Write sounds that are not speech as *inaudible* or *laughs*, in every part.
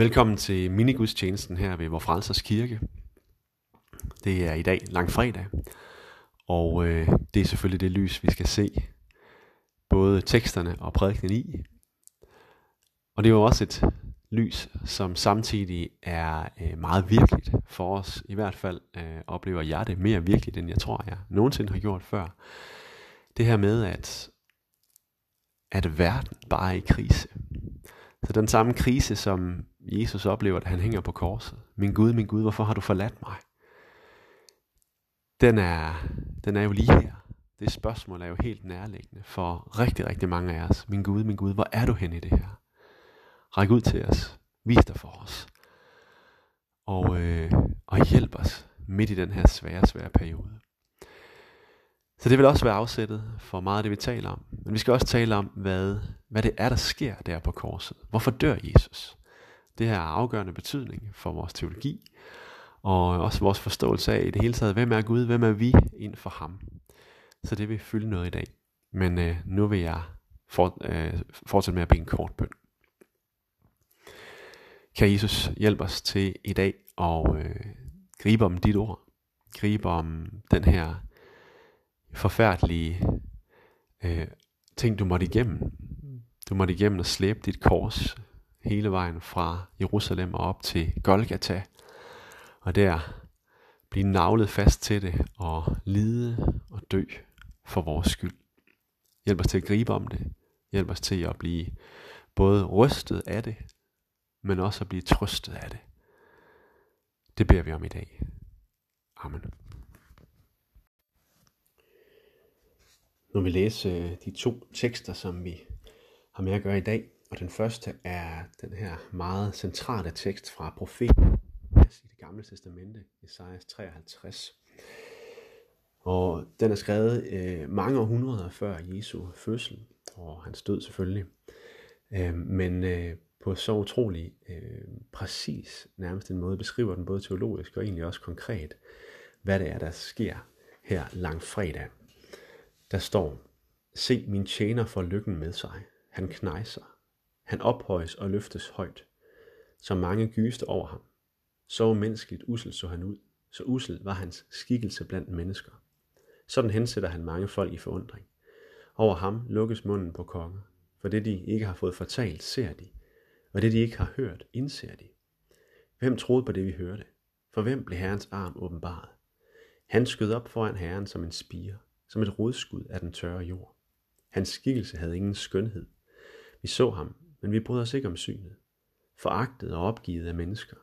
Velkommen til minigudstjenesten her ved Vor Frelsers Kirke. Det er i dag langfredag, og øh, det er selvfølgelig det lys, vi skal se både teksterne og prædikenen i. Og det er jo også et lys, som samtidig er øh, meget virkeligt for os. I hvert fald øh, oplever jeg det mere virkeligt, end jeg tror, jeg nogensinde har gjort før. Det her med, at, at verden bare er i krise. Så den samme krise, som Jesus oplever, at han hænger på korset. Min Gud, min Gud, hvorfor har du forladt mig? Den er, den er jo lige her. Det spørgsmål er jo helt nærliggende for rigtig, rigtig mange af os. Min Gud, min Gud, hvor er du hen i det her? Ræk ud til os. Vis dig for os. Og, øh, og hjælp os midt i den her svære, svære periode. Så det vil også være afsættet for meget af det, vi taler om. Men vi skal også tale om, hvad, hvad det er, der sker der på korset. Hvorfor dør Jesus? Det har afgørende betydning for vores teologi, og også vores forståelse af i det hele taget, hvem er Gud, hvem er vi ind for ham. Så det vil fylde noget i dag. Men øh, nu vil jeg for, øh, fortsætte med at bede en kort bøn. Kan Jesus hjælpe os til i dag at øh, gribe om dit ord, gribe om den her forfærdelige øh, ting, du måtte igennem. Du måtte igennem at slæbe dit kors hele vejen fra Jerusalem og op til Golgata. Og der blive navlet fast til det og lide og dø for vores skyld. Hjælp os til at gribe om det. Hjælp os til at blive både rystet af det, men også at blive trøstet af det. Det beder vi om i dag. Amen. Nu vil læse øh, de to tekster, som vi har med at gøre i dag. Og den første er den her meget centrale tekst fra profeten i det gamle testamente, Esajas 53. Og den er skrevet øh, mange århundreder før Jesu fødsel, og hans død selvfølgelig. Øh, men øh, på så utrolig øh, præcis nærmest en måde beskriver den både teologisk og egentlig også konkret, hvad det er, der sker her langfredag. Der står, se min tjener for lykken med sig. Han knejser. Han ophøjes og løftes højt. Så mange gyste over ham. Så menneskeligt usel så han ud. Så usel var hans skikkelse blandt mennesker. Sådan hensætter han mange folk i forundring. Over ham lukkes munden på konger. For det de ikke har fået fortalt, ser de. Og det de ikke har hørt, indser de. Hvem troede på det, vi hørte? For hvem blev Herrens arm åbenbaret? Han skød op foran Herren som en spire som et rodskud af den tørre jord. Hans skikkelse havde ingen skønhed. Vi så ham, men vi brød os ikke om synet. Foragtet og opgivet af mennesker.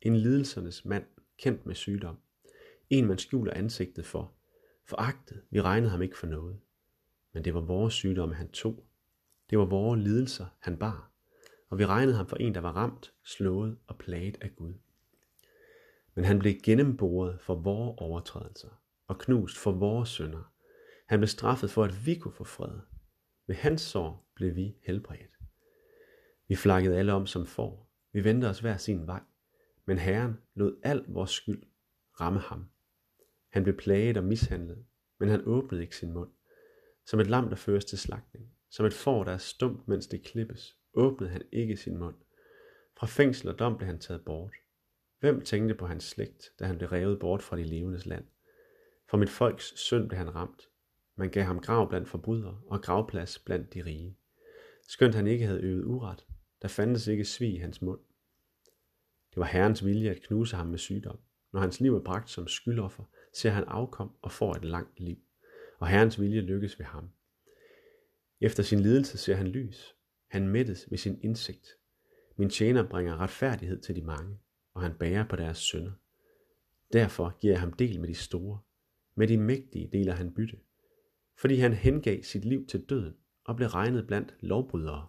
En lidelsernes mand, kendt med sygdom. En man skjuler ansigtet for. Foragtet, vi regnede ham ikke for noget. Men det var vores sygdomme, han tog. Det var vores lidelser, han bar. Og vi regnede ham for en, der var ramt, slået og plaget af Gud. Men han blev gennemboret for vores overtrædelser og knust for vores synder. Han blev straffet for, at vi kunne få fred. Ved hans sår blev vi helbredt. Vi flakkede alle om som får. Vi vendte os hver sin vej. Men Herren lod al vores skyld ramme ham. Han blev plaget og mishandlet, men han åbnede ikke sin mund. Som et lam, der føres til slagtning. Som et får, der er stumt, mens det klippes, åbnede han ikke sin mund. Fra fængsel og dom blev han taget bort. Hvem tænkte på hans slægt, da han blev revet bort fra de levendes land? For mit folks synd blev han ramt, man gav ham grav blandt forbrydere og gravplads blandt de rige. Skønt han ikke havde øvet uret, der fandtes ikke svig i hans mund. Det var Herrens vilje at knuse ham med sygdom. Når hans liv er bragt som skyldoffer, ser han afkom og får et langt liv. Og Herrens vilje lykkes ved ham. Efter sin lidelse ser han lys. Han mættes ved sin indsigt. Min tjener bringer retfærdighed til de mange, og han bærer på deres synder. Derfor giver jeg ham del med de store. Med de mægtige deler han bytte fordi han hengav sit liv til døden og blev regnet blandt lovbrydere.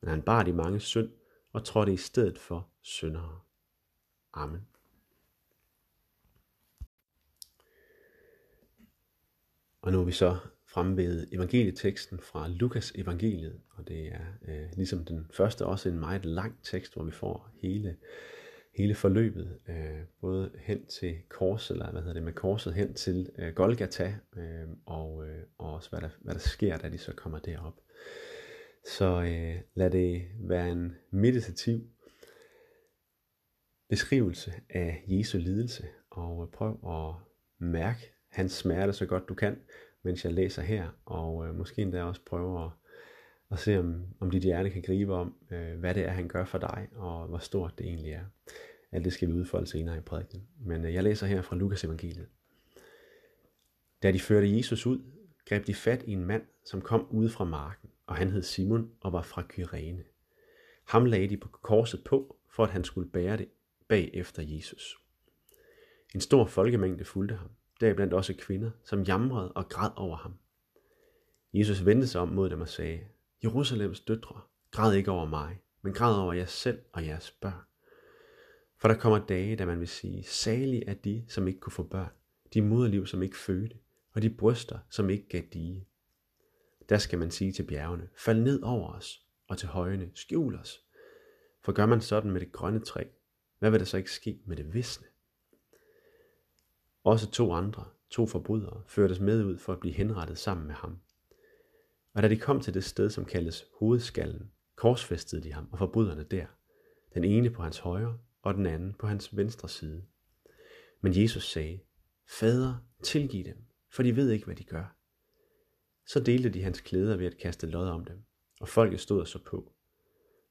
Men han bar de mange synd og trådte i stedet for syndere. Amen. Og nu er vi så fremme ved evangelieteksten fra Lukas evangeliet, og det er øh, ligesom den første også en meget lang tekst, hvor vi får hele hele forløbet, øh, både hen til korset, eller hvad hedder det, med korset hen til øh, Golgata, øh, og, øh, og også hvad der, hvad der sker, da de så kommer derop. Så øh, lad det være en meditativ beskrivelse af Jesu lidelse, og prøv at mærke hans smerte så godt du kan, mens jeg læser her, og øh, måske endda også prøve at, at se, om, om dit hjerte kan gribe om, øh, hvad det er, han gør for dig, og hvor stort det egentlig er. Alt det skal vi udfolde senere i prædiken. Men øh, jeg læser her fra Lukas evangeliet. Da de førte Jesus ud, greb de fat i en mand, som kom ude fra marken, og han hed Simon og var fra Kyrene. Ham lagde de på korset på, for at han skulle bære det bag efter Jesus. En stor folkemængde fulgte ham, deriblandt også kvinder, som jamrede og græd over ham. Jesus vendte sig om mod dem og sagde, Jerusalems døtre, græd ikke over mig, men græd over jer selv og jeres børn. For der kommer dage, da man vil sige, salig er de, som ikke kunne få børn, de moderliv, som ikke fødte, og de bryster, som ikke gav dige. Der skal man sige til bjergene, fald ned over os, og til højene, skjul os. For gør man sådan med det grønne træ, hvad vil der så ikke ske med det visne? Også to andre, to forbrydere, førtes med ud for at blive henrettet sammen med ham. Og da de kom til det sted, som kaldes hovedskallen, korsfæstede de ham og forbryderne der, den ene på hans højre og den anden på hans venstre side. Men Jesus sagde, Fader, tilgiv dem, for de ved ikke, hvad de gør. Så delte de hans klæder ved at kaste lod om dem, og folket stod og så på.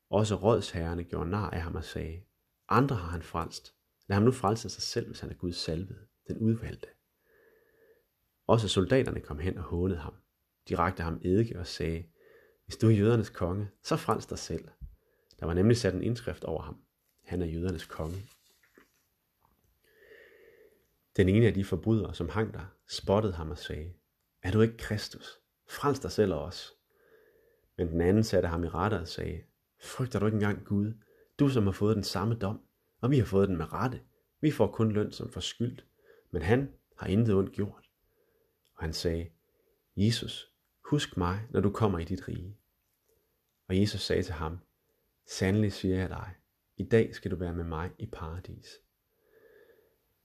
Også rådsherrerne gjorde nar af ham og sagde, andre har han frelst. Lad ham nu frelse sig selv, hvis han er Guds salvede, den udvalgte. Også soldaterne kom hen og hånede ham. De rakte ham eddike og sagde, hvis du er jødernes konge, så frels dig selv. Der var nemlig sat en indskrift over ham. Han er jødernes konge. Den ene af de forbrydere, som hang der, spottede ham og sagde, er du ikke Kristus? Frels dig selv og os. Men den anden satte ham i rette og sagde, frygter du ikke engang Gud, du som har fået den samme dom, og vi har fået den med rette. Vi får kun løn som forskyldt, men han har intet ondt gjort. Og han sagde, Jesus, husk mig, når du kommer i dit rige. Og Jesus sagde til ham, Sandelig siger jeg dig, i dag skal du være med mig i paradis.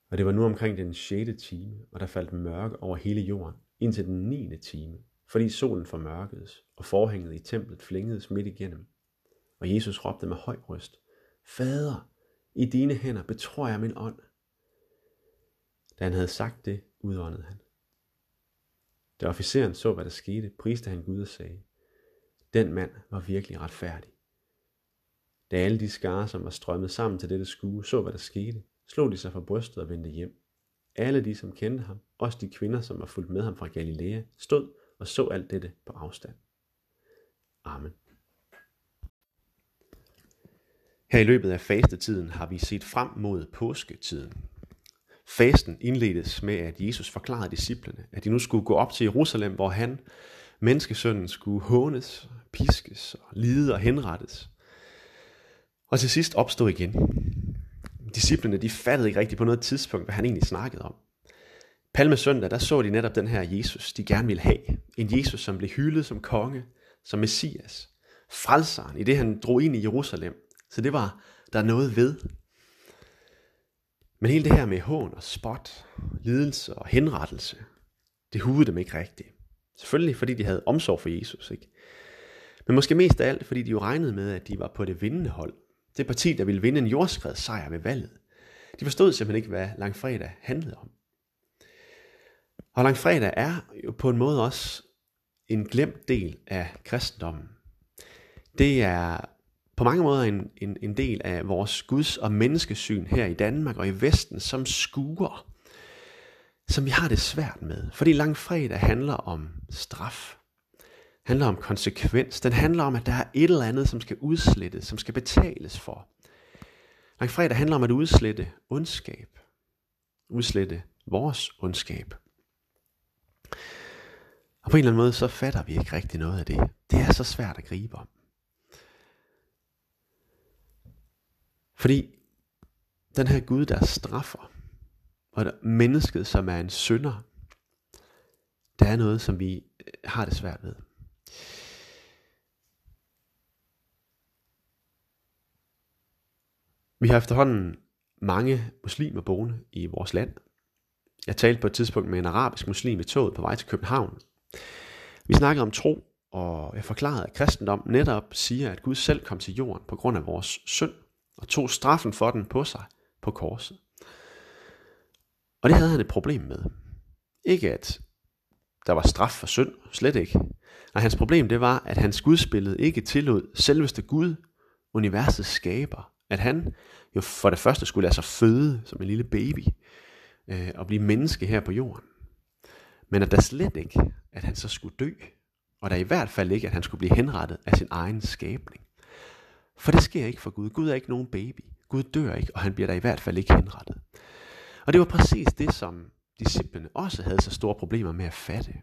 Og det var nu omkring den 6. time, og der faldt mørke over hele jorden, indtil den 9. time, fordi solen formørkedes, og forhænget i templet flængedes midt igennem. Og Jesus råbte med høj røst, Fader, i dine hænder betror jeg min ånd. Da han havde sagt det, udåndede han. Da officeren så, hvad der skete, priste han Gud og sagde, den mand var virkelig retfærdig. Da alle de skare, som var strømmet sammen til dette skue, så hvad der skete, slog de sig for brystet og vendte hjem. Alle de, som kendte ham, også de kvinder, som var fulgt med ham fra Galilea, stod og så alt dette på afstand. Amen. Her i løbet af fastetiden har vi set frem mod påsketiden. Fasten indledtes med, at Jesus forklarede disciplene, at de nu skulle gå op til Jerusalem, hvor han, menneskesønnen, skulle hånes, piskes og lide og henrettes. Og til sidst opstod igen. Disciplene de fattede ikke rigtigt på noget tidspunkt, hvad han egentlig snakkede om. Palmesøndag, der så de netop den her Jesus, de gerne ville have. En Jesus, som blev hyldet som konge, som messias. Frelseren, i det han drog ind i Jerusalem. Så det var der noget ved. Men hele det her med hån og spot, lidelse og henrettelse, det huede dem ikke rigtigt. Selvfølgelig fordi de havde omsorg for Jesus, ikke? Men måske mest af alt, fordi de jo regnede med, at de var på det vindende hold. Det parti, der ville vinde en jordskredssejr ved valget. De forstod simpelthen ikke, hvad langfredag handlede om. Og langfredag er jo på en måde også en glemt del af kristendommen. Det er på mange måder en, en, en del af vores Guds og menneskesyn her i Danmark og i Vesten, som skuer, som vi har det svært med. Fordi langfredag handler om straf, handler om konsekvens. Den handler om, at der er et eller andet, som skal udslettes, som skal betales for. Langfredag handler om at udslette ondskab. Udslette vores ondskab. Og på en eller anden måde, så fatter vi ikke rigtig noget af det. Det er så svært at gribe om. Fordi den her Gud, der straffer, og der, mennesket, som er en synder, der er noget, som vi øh, har det svært ved. Vi har efterhånden mange muslimer boende i vores land. Jeg talte på et tidspunkt med en arabisk muslim i toget på vej til København. Vi snakkede om tro, og jeg forklarede, at kristendom netop siger, at Gud selv kom til jorden på grund af vores synd, og tog straffen for den på sig, på korset. Og det havde han et problem med. Ikke at der var straf for synd, slet ikke. Og hans problem det var, at hans gudsbillede ikke tillod selveste Gud, universets skaber, at han jo for det første skulle lade sig føde som en lille baby, øh, og blive menneske her på jorden. Men at der slet ikke, at han så skulle dø, og der i hvert fald ikke, at han skulle blive henrettet af sin egen skabning. For det sker ikke for Gud. Gud er ikke nogen baby. Gud dør ikke, og han bliver der i hvert fald ikke henrettet. Og det var præcis det, som disciplene også havde så store problemer med at fatte.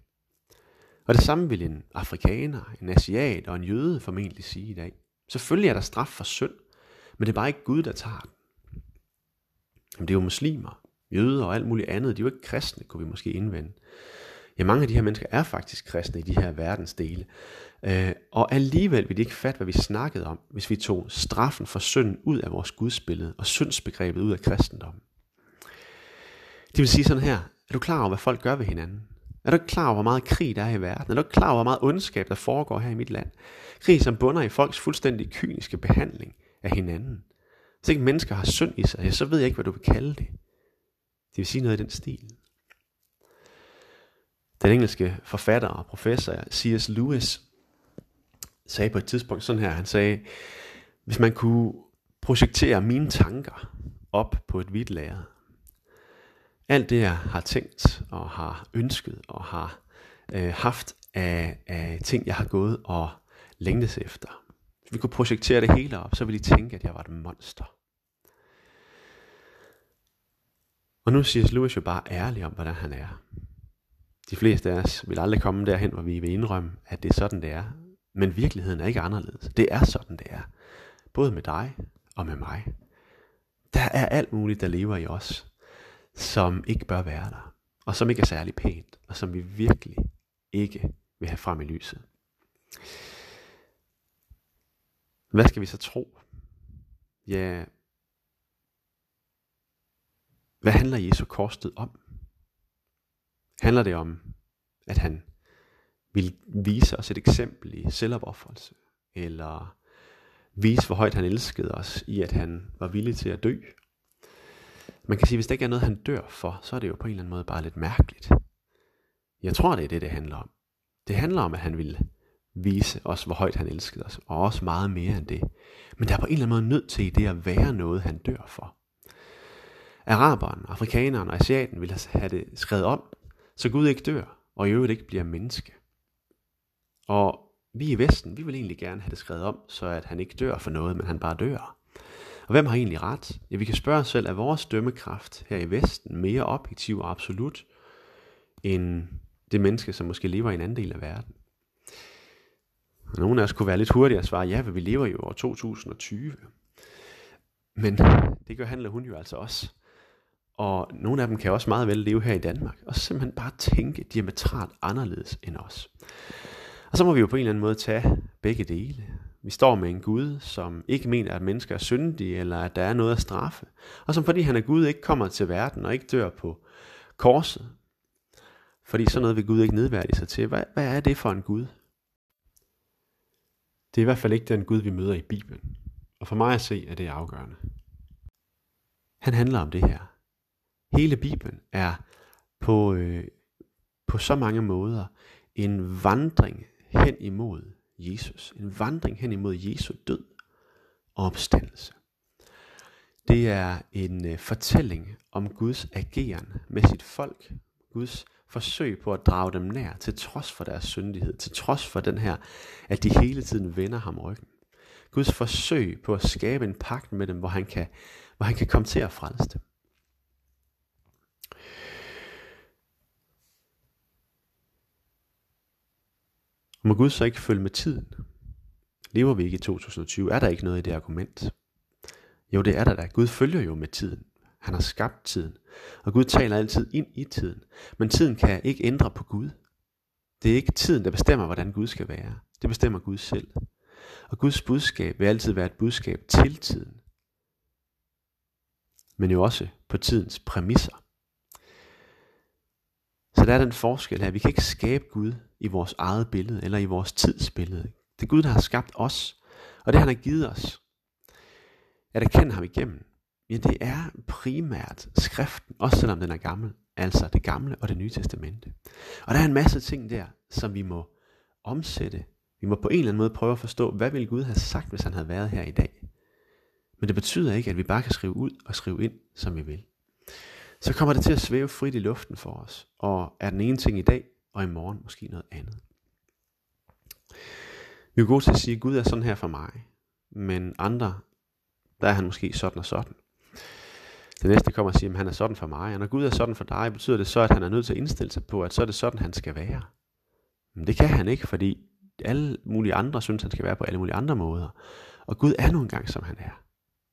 Og det samme vil en afrikaner, en asiat og en jøde formentlig sige i dag. Selvfølgelig er der straf for synd, men det er bare ikke Gud, der tager den. Jamen, det er jo muslimer, jøder og alt muligt andet. De er jo ikke kristne, kunne vi måske indvende. Ja, mange af de her mennesker er faktisk kristne i de her verdensdele. Øh, og alligevel vil de ikke fatte, hvad vi snakkede om, hvis vi tog straffen for synd ud af vores gudsbillede og syndsbegrebet ud af kristendommen. Det vil sige sådan her, er du klar over, hvad folk gør ved hinanden? Er du ikke klar over, hvor meget krig der er i verden? Er du ikke klar over, hvor meget ondskab der foregår her i mit land? Krig, som bunder i folks fuldstændig kyniske behandling af hinanden. Hvis ikke mennesker har synd i sig, så ved jeg ikke, hvad du vil kalde det. Det vil sige noget i den stil. Den engelske forfatter og professor C.S. Lewis sagde på et tidspunkt sådan her, han sagde, hvis man kunne projektere mine tanker op på et hvidt lager, alt det jeg har tænkt og har ønsket og har øh, haft af, af ting, jeg har gået og længtes efter. Hvis vi kunne projektere det hele op, så ville de tænke, at jeg var et monster. Og nu siger Lewis jo bare ærligt om, hvordan han er. De fleste af os vil aldrig komme derhen, hvor vi vil indrømme, at det er sådan, det er. Men virkeligheden er ikke anderledes. Det er sådan, det er. Både med dig og med mig. Der er alt muligt, der lever i os, som ikke bør være der. Og som ikke er særlig pænt. Og som vi virkelig ikke vil have frem i lyset. Hvad skal vi så tro? Ja, hvad handler Jesu korsted om? Handler det om, at han vil vise os et eksempel i selvopoffrelse, eller vise, hvor højt han elskede os i, at han var villig til at dø? Man kan sige, at hvis der ikke er noget, han dør for, så er det jo på en eller anden måde bare lidt mærkeligt. Jeg tror, det er det, det handler om. Det handler om, at han ville vise os, hvor højt han elskede os, og også meget mere end det. Men der er på en eller anden måde nødt til i det at være noget, han dør for. Araberen, afrikaneren og asiaten ville have det skrevet om, så Gud ikke dør, og i øvrigt ikke bliver menneske. Og vi i Vesten, vi vil egentlig gerne have det skrevet om, så at han ikke dør for noget, men han bare dør. Og hvem har egentlig ret? Ja, vi kan spørge os selv, er vores dømmekraft her i Vesten mere objektiv og absolut, end det menneske, som måske lever i en anden del af verden? Nogle af os kunne være lidt hurtigere at svare, ja, for vi lever jo år 2020. Men det gør han eller hun jo altså også. Og nogle af dem kan også meget vel leve her i Danmark, og simpelthen bare tænke diametralt anderledes end os. Og så må vi jo på en eller anden måde tage begge dele. Vi står med en Gud, som ikke mener, at mennesker er syndige, eller at der er noget at straffe. Og som fordi han er Gud, ikke kommer til verden og ikke dør på korset. Fordi sådan noget vil Gud ikke nedværdige sig til. Hvad, hvad er det for en Gud? Det er i hvert fald ikke den Gud, vi møder i Bibelen. Og for mig at se, er det afgørende. Han handler om det her. Hele Bibelen er på, øh, på så mange måder en vandring hen imod Jesus. En vandring hen imod Jesu død og opstandelse. Det er en øh, fortælling om Guds ageren med sit folk. Guds forsøg på at drage dem nær, til trods for deres syndighed, til trods for den her, at de hele tiden vender ham ryggen. Guds forsøg på at skabe en pagt med dem, hvor han kan, hvor han kan komme til at frelse dem. Må Gud så ikke følge med tiden? Lever vi ikke i 2020? Er der ikke noget i det argument? Jo, det er der da. Gud følger jo med tiden. Han har skabt tiden. Og Gud taler altid ind i tiden. Men tiden kan ikke ændre på Gud. Det er ikke tiden, der bestemmer, hvordan Gud skal være. Det bestemmer Gud selv. Og Guds budskab vil altid være et budskab til tiden. Men jo også på tidens præmisser. Der er den forskel her. Vi kan ikke skabe Gud i vores eget billede, eller i vores tidsbillede. Det er Gud, der har skabt os, og det han har givet os. At erkende ham igennem Ja, det er primært skriften, også selvom den er gammel. Altså det gamle og det nye testamente. Og der er en masse ting der, som vi må omsætte. Vi må på en eller anden måde prøve at forstå, hvad ville Gud have sagt, hvis han havde været her i dag. Men det betyder ikke, at vi bare kan skrive ud og skrive ind, som vi vil. Så kommer det til at svæve frit i luften for os, og er den ene ting i dag, og i morgen måske noget andet. Vi er gode til at sige, at Gud er sådan her for mig, men andre, der er han måske sådan og sådan. Det næste kommer og siger, at han er sådan for mig, og når Gud er sådan for dig, betyder det så, at han er nødt til at indstille sig på, at så er det sådan, han skal være. Men det kan han ikke, fordi alle mulige andre synes, han skal være på alle mulige andre måder. Og Gud er nu engang, som han er.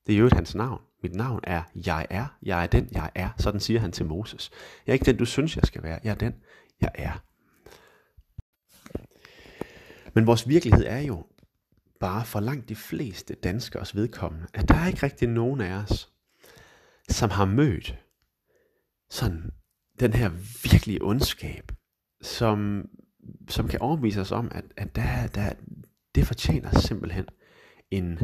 Det er jo et hans navn. Mit navn er, jeg er. Jeg er den, jeg er. Sådan siger han til Moses. Jeg er ikke den, du synes, jeg skal være. Jeg er den, jeg er. Men vores virkelighed er jo bare for langt de fleste danskers vedkommende, at der er ikke rigtig nogen af os, som har mødt sådan den her virkelige ondskab, som, som kan overbevise os om, at, at der, der, det fortjener simpelthen en,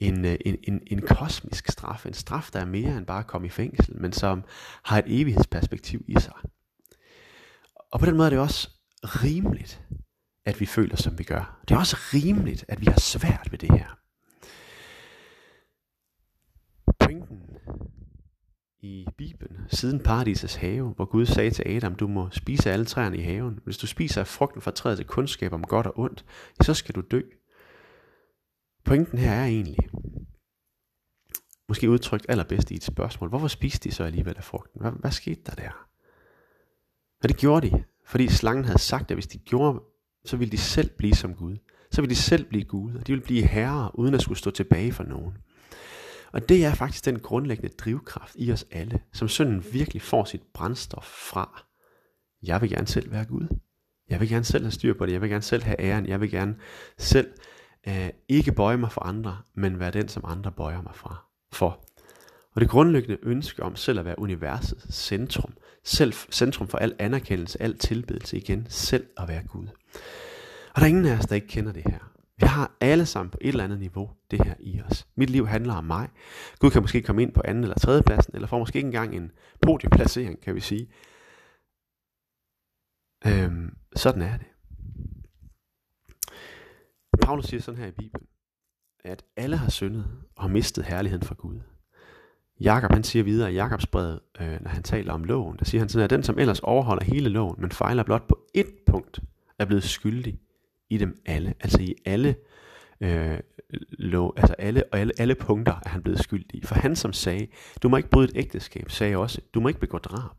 en, øh, en, en, en kosmisk straf. En straf, der er mere end bare at komme i fængsel, men som har et evighedsperspektiv i sig. Og på den måde er det også rimeligt, at vi føler, som vi gør. Det er også rimeligt, at vi har svært ved det her. Pointen i Bibelen, siden paradisets have, hvor Gud sagde til Adam, du må spise alle træerne i haven. Hvis du spiser af frugten fra træet til kundskab om godt og ondt, så skal du dø. Pointen her er egentlig, måske udtrykt allerbedst i et spørgsmål, hvorfor spiste de så alligevel af frugten? Hvad, hvad skete der der? Og det gjorde de, fordi slangen havde sagt, at hvis de gjorde så ville de selv blive som Gud. Så ville de selv blive Gud, og de ville blive herrer, uden at skulle stå tilbage for nogen. Og det er faktisk den grundlæggende drivkraft i os alle, som synden virkelig får sit brændstof fra. Jeg vil gerne selv være Gud. Jeg vil gerne selv have styr på det. Jeg vil gerne selv have æren. Jeg vil gerne selv øh, ikke bøje mig for andre, men være den, som andre bøjer mig fra, for. Og det grundlæggende ønske om selv at være universets centrum, selv centrum for al anerkendelse, al tilbedelse igen, selv at være Gud. Og der er ingen af os, der ikke kender det her. Vi har alle sammen på et eller andet niveau det her i os. Mit liv handler om mig. Gud kan måske komme ind på anden eller tredje pladsen, eller får måske ikke engang en podieplacering, kan vi sige. Øhm, sådan er det. Paulus siger sådan her i Bibelen, at alle har syndet og har mistet herligheden fra Gud. Jakob han siger videre i Jakobs brev, øh, når han taler om loven, der siger han sådan, at den som ellers overholder hele loven, men fejler blot på ét punkt, er blevet skyldig i dem alle. Altså i alle, øh, lov, altså alle, og alle, alle punkter er han blevet skyldig i. For han som sagde, du må ikke bryde et ægteskab, sagde også, du må ikke begå drab.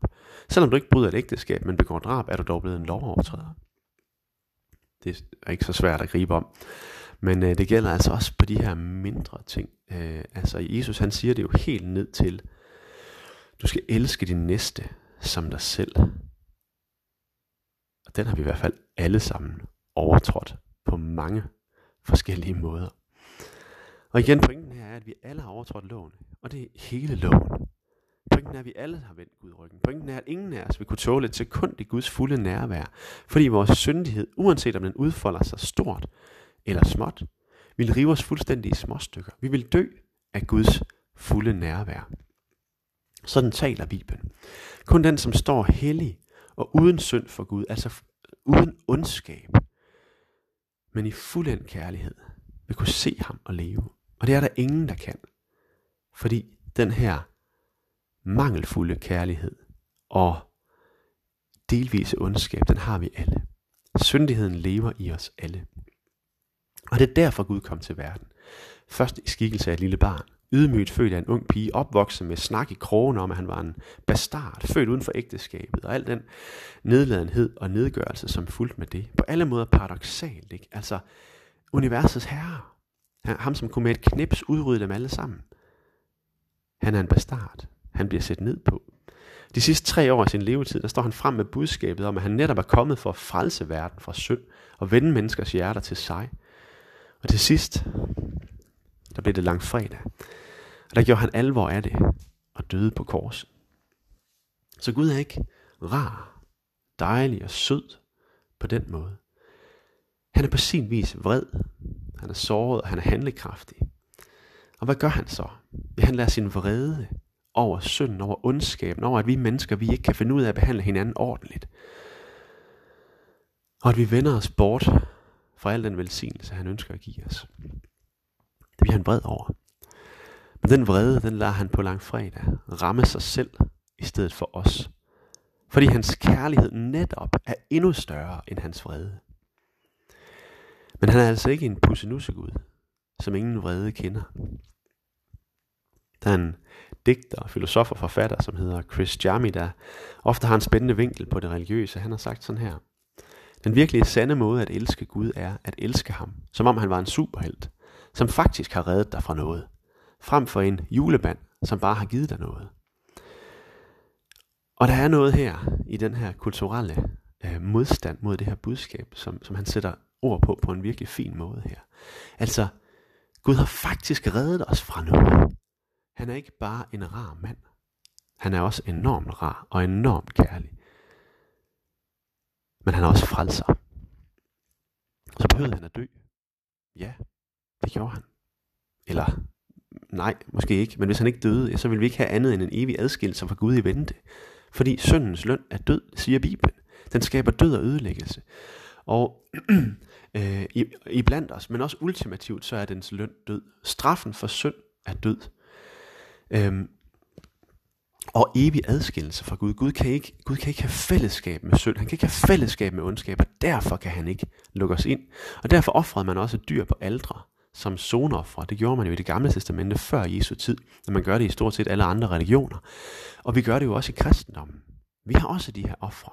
Selvom du ikke bryder et ægteskab, men begår drab, er du dog blevet en lovovertræder. Det er ikke så svært at gribe om. Men øh, det gælder altså også på de her mindre ting. Øh, altså Jesus han siger det jo helt ned til, du skal elske din næste som dig selv. Og den har vi i hvert fald alle sammen overtrådt på mange forskellige måder. Og igen, pointen her er, at vi alle har overtrådt loven, og det er hele loven. Pointen er, at vi alle har vendt Gud ryggen. Pointen er, at ingen af os vil kunne tåle et sekund i Guds fulde nærvær, fordi vores syndighed, uanset om den udfolder sig stort eller småt, vil rive os fuldstændig i små stykker. Vi vil dø af Guds fulde nærvær. Sådan taler Bibelen. Kun den, som står hellig og uden synd for Gud, altså uden ondskab, men i fuldendt kærlighed, vil kunne se ham og leve. Og det er der ingen, der kan. Fordi den her mangelfulde kærlighed og delvise ondskab, den har vi alle. Syndigheden lever i os alle. Og det er derfor Gud kom til verden. Først i skikkelse af et lille barn, ydmygt født af en ung pige, opvokset med snak i krogen om, at han var en bastard, født uden for ægteskabet, og al den nedladenhed og nedgørelse, som fulgte med det. På alle måder paradoxalt, ikke? Altså, universets herre, ham som kunne med et knips udrydde dem alle sammen. Han er en bastard. Han bliver set ned på. De sidste tre år af sin levetid, der står han frem med budskabet om, at han netop er kommet for at frelse verden fra synd og vende menneskers hjerter til sig. Og til sidst, der blev det langt fredag. Og der gjorde han alvor af det og døde på korset. Så Gud er ikke rar, dejlig og sød på den måde. Han er på sin vis vred. Han er såret, og han er handlekraftig. Og hvad gør han så? Han lader sin vrede over synden, over ondskaben, over at vi mennesker, vi ikke kan finde ud af at behandle hinanden ordentligt. Og at vi vender os bort fra al den velsignelse, han ønsker at give os. Det bliver han vred over. Men den vrede, den lader han på langfredag ramme sig selv i stedet for os. Fordi hans kærlighed netop er endnu større end hans vrede. Men han er altså ikke en pussenussegud, som ingen vrede kender. Der er en digter, filosof og forfatter, som hedder Chris Jami, der ofte har en spændende vinkel på det religiøse. Han har sagt sådan her. Den virkelige sande måde at elske Gud er at elske ham, som om han var en superhelt, som faktisk har reddet dig fra noget, frem for en julemand, som bare har givet dig noget. Og der er noget her i den her kulturelle øh, modstand mod det her budskab, som, som han sætter ord på på en virkelig fin måde her. Altså, Gud har faktisk reddet os fra noget. Han er ikke bare en rar mand. Han er også enormt rar og enormt kærlig. Men han er også frelser. Så behøvede han at dø. Ja, det gjorde han. Eller, nej, måske ikke. Men hvis han ikke døde, så ville vi ikke have andet end en evig adskillelse fra Gud i vente. Fordi syndens løn er død, siger Bibelen. Den skaber død og ødelæggelse. Og *clears throat* øh, i, i blandt os, men også ultimativt, så er dens løn død. Straffen for synd er død. Øhm, og evig adskillelse fra Gud. Gud kan, ikke, Gud kan ikke have fællesskab med synd. Han kan ikke have fællesskab med ondskab, og derfor kan han ikke lukke os ind. Og derfor offrede man også dyr på aldre som zonoffre. Det gjorde man jo i det gamle testamente før Jesu tid, når man gør det i stort set alle andre religioner. Og vi gør det jo også i kristendommen. Vi har også de her ofre.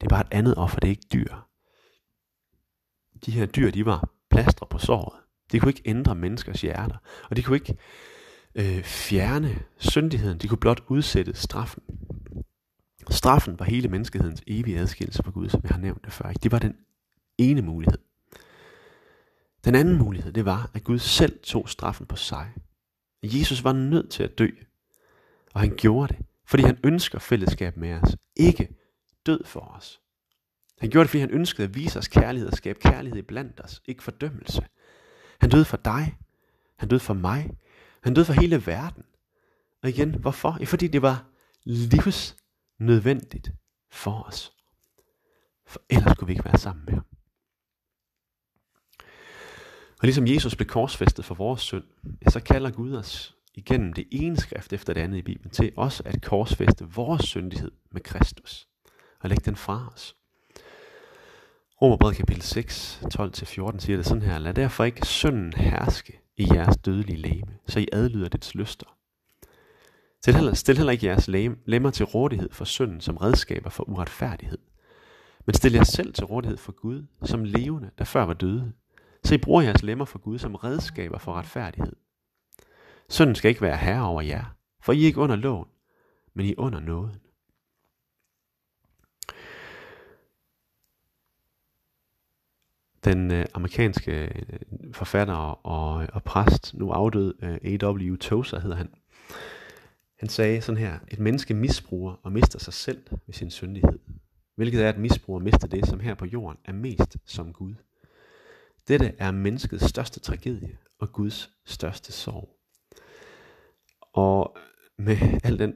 Det er bare et andet offer, det er ikke dyr. De her dyr, de var plaster på såret. De kunne ikke ændre menneskers hjerter, og de kunne ikke øh, fjerne syndigheden. De kunne blot udsætte straffen. Straffen var hele menneskehedens evige adskillelse fra Gud, som jeg har nævnt det før. Ikke? Det var den ene mulighed. Den anden mulighed, det var, at Gud selv tog straffen på sig. Jesus var nødt til at dø, og han gjorde det, fordi han ønsker fællesskab med os, ikke død for os. Han gjorde det, fordi han ønskede at vise os kærlighed og skabe kærlighed blandt os, ikke fordømmelse. Han døde for dig, han døde for mig, han døde for hele verden. Og igen, hvorfor? Ja, fordi det var livsnødvendigt for os. For ellers kunne vi ikke være sammen med ham. Og ligesom Jesus blev korsfæstet for vores synd, ja, så kalder Gud os igennem det ene skrift efter det andet i Bibelen til os at korsfæste vores syndighed med Kristus og lægge den fra os. Romerbrevet kapitel 6, 12-14 siger det sådan her, Lad derfor ikke synden herske i jeres dødelige læme, så I adlyder dets lyster. Stil heller, stil heller ikke jeres lemmer til rådighed for synden som redskaber for uretfærdighed, men stil jer selv til rådighed for Gud som levende, der før var døde, så I bruger jeres lemmer for Gud som redskaber for retfærdighed. Synden skal ikke være herre over jer, for I er ikke under loven, men I er under nåden. Den øh, amerikanske øh, forfatter og, og præst, nu afdød øh, A.W. Tozer hedder han, han sagde sådan her, et menneske misbruger og mister sig selv ved sin syndighed, hvilket er at misbruger mister det, som her på jorden er mest som Gud. Dette er menneskets største tragedie og Guds største sorg. Og med al den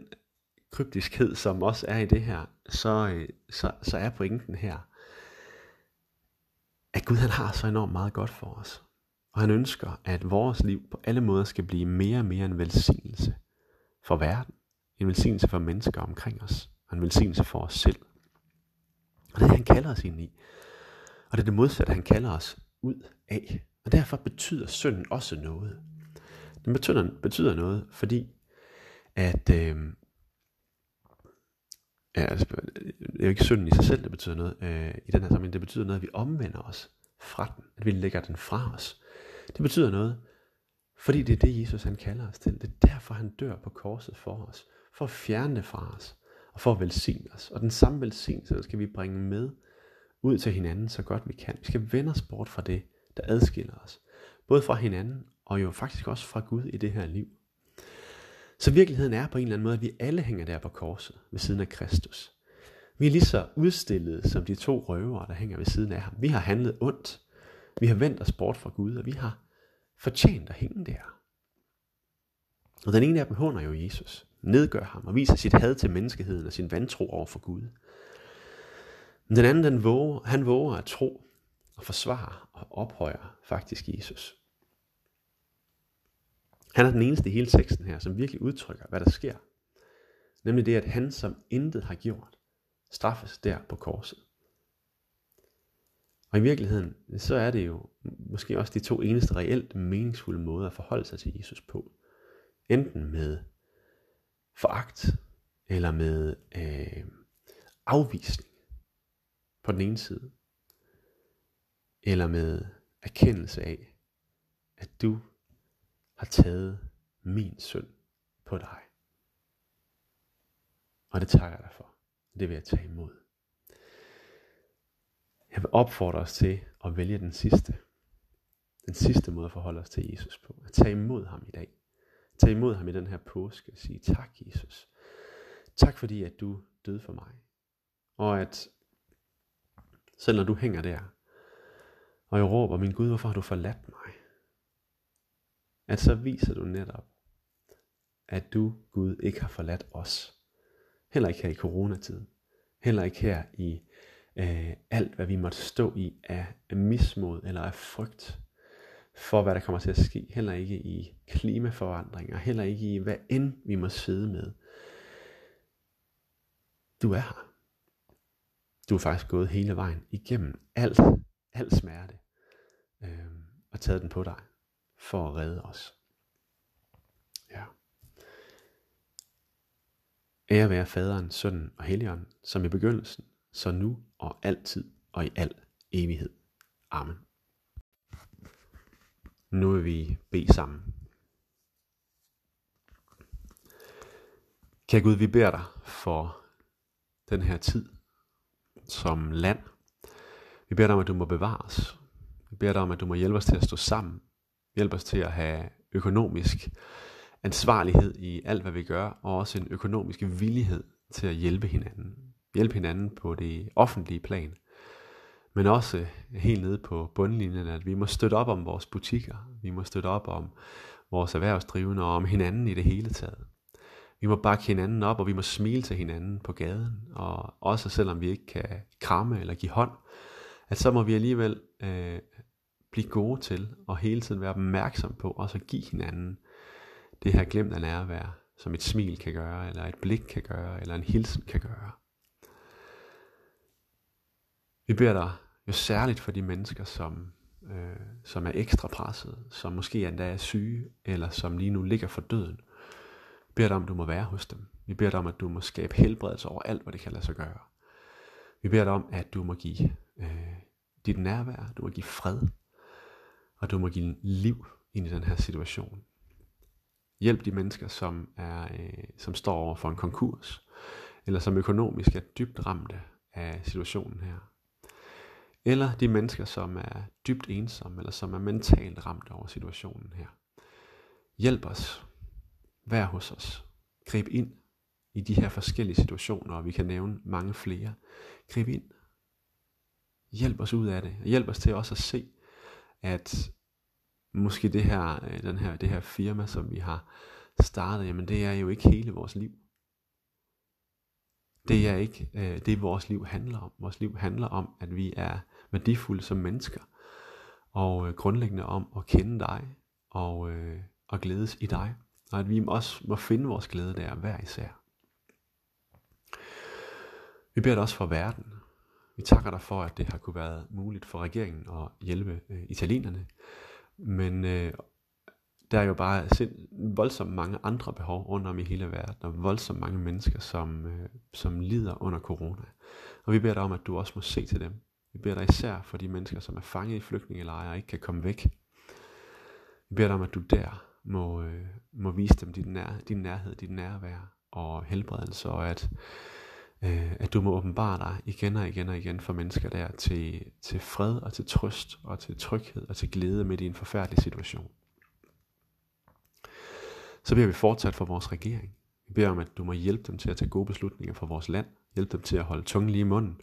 kryptiskhed, som også er i det her, så, øh, så, så er pointen her, at Gud han har så enormt meget godt for os. Og han ønsker, at vores liv på alle måder skal blive mere og mere en velsignelse for verden. En velsignelse for mennesker omkring os. Og en velsignelse for os selv. Og det er det, han kalder os ind i. Og det er det modsatte, han kalder os ud af. Og derfor betyder synden også noget. Den betyder, betyder noget, fordi at øh, ja, altså, det er jo ikke synden i sig selv, det betyder noget øh, i den her sammenhæng. Det betyder noget, at vi omvender os fra den. At vi lægger den fra os. Det betyder noget, fordi det er det, Jesus han kalder os til. Det er derfor, han dør på korset for os. For at fjerne det fra os. Og for at velsigne os. Og den samme velsignelse skal vi bringe med ud til hinanden så godt vi kan. Vi skal vende os bort fra det, der adskiller os. Både fra hinanden og jo faktisk også fra Gud i det her liv. Så virkeligheden er på en eller anden måde, at vi alle hænger der på korset ved siden af Kristus. Vi er lige så udstillede som de to røvere, der hænger ved siden af ham. Vi har handlet ondt. Vi har vendt os bort fra Gud, og vi har fortjent at hænge der. Og den ene af dem håner jo Jesus, nedgør ham og viser sit had til menneskeheden og sin vantro over for Gud. Men den anden, den våger, han våger at tro og forsvare og ophøjer faktisk Jesus. Han er den eneste i hele teksten her, som virkelig udtrykker, hvad der sker. Nemlig det, at han, som intet har gjort, straffes der på korset. Og i virkeligheden, så er det jo måske også de to eneste reelt meningsfulde måder at forholde sig til Jesus på. Enten med foragt, eller med øh, afvisning på den ene side, eller med erkendelse af, at du har taget min synd på dig. Og det takker jeg dig for. Det vil jeg tage imod. Jeg vil opfordre os til at vælge den sidste. Den sidste måde at forholde os til Jesus på. At tage imod ham i dag. Tag imod ham i den her påske og sige tak Jesus. Tak fordi at du døde for mig. Og at selv når du hænger der, og jeg råber, min Gud, hvorfor har du forladt mig? At så viser du netop, at du, Gud, ikke har forladt os. Heller ikke her i coronatiden. Heller ikke her i øh, alt, hvad vi måtte stå i af, af mismod eller af frygt for, hvad der kommer til at ske. Heller ikke i klimaforandringer. Heller ikke i, hvad end vi må sidde med. Du er her. Du er faktisk gået hele vejen igennem alt, alt smerte øh, og taget den på dig for at redde os. Ja. Ære være faderen, sønnen og helligånden, som i begyndelsen, så nu og altid og i al evighed. Amen. Nu vil vi bede sammen. Kære Gud, vi beder dig for den her tid som land. Vi beder dig om, at du må bevare os. Vi beder dig om, at du må hjælpe os til at stå sammen. Hjælp os til at have økonomisk ansvarlighed i alt, hvad vi gør, og også en økonomisk villighed til at hjælpe hinanden. Hjælpe hinanden på det offentlige plan, men også helt nede på bundlinjen, at vi må støtte op om vores butikker, vi må støtte op om vores erhvervsdrivende og om hinanden i det hele taget. Vi må bakke hinanden op, og vi må smile til hinanden på gaden, og også selvom vi ikke kan kramme eller give hånd, at så må vi alligevel øh, blive gode til at hele tiden være opmærksom på og så give hinanden det her glemt af nærvær, som et smil kan gøre, eller et blik kan gøre, eller en hilsen kan gøre. Vi beder dig jo særligt for de mennesker, som, øh, som er ekstra presset, som måske endda er syge, eller som lige nu ligger for døden. Vi beder dig om, at du må være hos dem. Vi beder dig om, at du må skabe helbredelse over alt, hvad det kan lade sig gøre. Vi beder dig om, at du må give øh, dit nærvær, du må give fred, og du må give liv ind i den her situation. Hjælp de mennesker, som, er, øh, som står over for en konkurs, eller som økonomisk er dybt ramte af situationen her. Eller de mennesker, som er dybt ensomme, eller som er mentalt ramt over situationen her. Hjælp os. Vær hos os. Grib ind i de her forskellige situationer, og vi kan nævne mange flere. Grib ind. Hjælp os ud af det. Hjælp os til også at se, at måske det her, øh, den her, det her firma, som vi har startet, jamen det er jo ikke hele vores liv. Det er ikke øh, det, vores liv handler om. Vores liv handler om, at vi er værdifulde som mennesker, og øh, grundlæggende om at kende dig, og, øh, og glædes i dig, og at vi også må finde vores glæde der hver især. Vi beder dig også for verden. Vi takker dig for, at det har kunne være muligt for regeringen at hjælpe øh, italienerne. Men øh, der er jo bare sind, voldsomt mange andre behov rundt om i hele verden, og voldsomt mange mennesker, som, øh, som lider under corona. Og vi beder dig om, at du også må se til dem. Vi beder dig især for de mennesker, som er fanget i flygtningelejre og ikke kan komme væk. Vi beder dig om, at du der må, øh, må vise dem din, nær, din nærhed, dit nærvær og helbredelse, og at, øh, at du må åbenbare dig igen og igen og igen for mennesker der til, til fred og til trøst og til tryghed og til glæde midt i en forfærdelig situation. Så beder vi fortsat for vores regering. Vi beder om, at du må hjælpe dem til at tage gode beslutninger for vores land, hjælpe dem til at holde tungen lige i munden,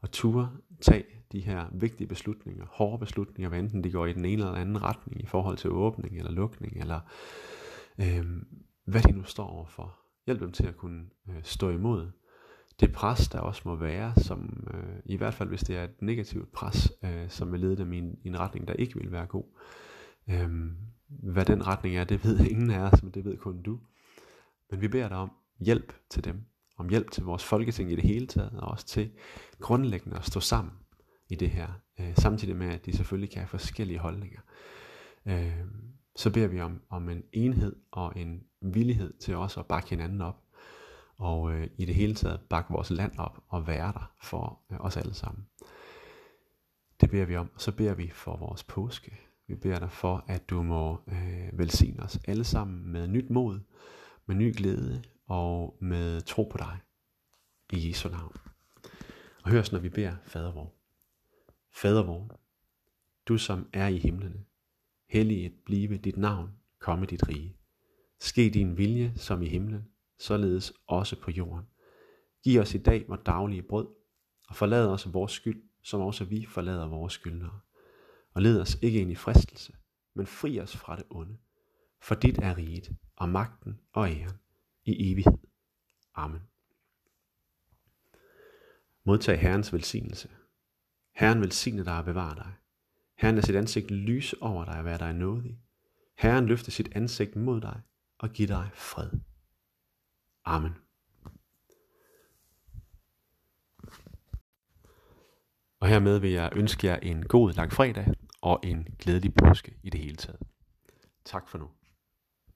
og ture tage de her vigtige beslutninger, hårde beslutninger, hvad enten de går i den ene eller anden retning i forhold til åbning eller lukning, eller øh, hvad de nu står overfor. Hjælp dem til at kunne øh, stå imod det pres, der også må være, som øh, i hvert fald hvis det er et negativt pres, øh, som vil lede dem i en, i en retning, der ikke vil være god. Øhm, hvad den retning er, det ved *laughs* ingen af os, men det ved kun du. Men vi beder dig om hjælp til dem, om hjælp til vores folketing i det hele taget, og også til grundlæggende at stå sammen i det her, øh, samtidig med, at de selvfølgelig kan have forskellige holdninger. Øh, så beder vi om, om en enhed og en villighed til også at bakke hinanden op, og øh, i det hele taget bakke vores land op og være der for øh, os alle sammen. Det beder vi om, og så beder vi for vores påske. Vi beder dig for, at du må øh, velsigne os alle sammen med nyt mod, med ny glæde og med tro på dig. I Jesu navn. Og hør os, når vi beder Fader vor. Fader vor, du som er i himlene, helliget blive dit navn, komme dit rige. Ske din vilje som i himlen, således også på jorden. Giv os i dag vores daglige brød, og forlad os vores skyld, som også vi forlader vores skyldnere. Og led os ikke ind i fristelse, men fri os fra det onde. For dit er riget, og magten og æren i evighed. Amen. Modtag Herrens velsignelse. Herren velsigne dig og bevare dig. Herren lader sit ansigt lyse over dig og være dig nådig. Herren løfter sit ansigt mod dig og giver dig fred. Amen. Og hermed vil jeg ønske jer en god langfredag og en glædelig påske i det hele taget. Tak for nu.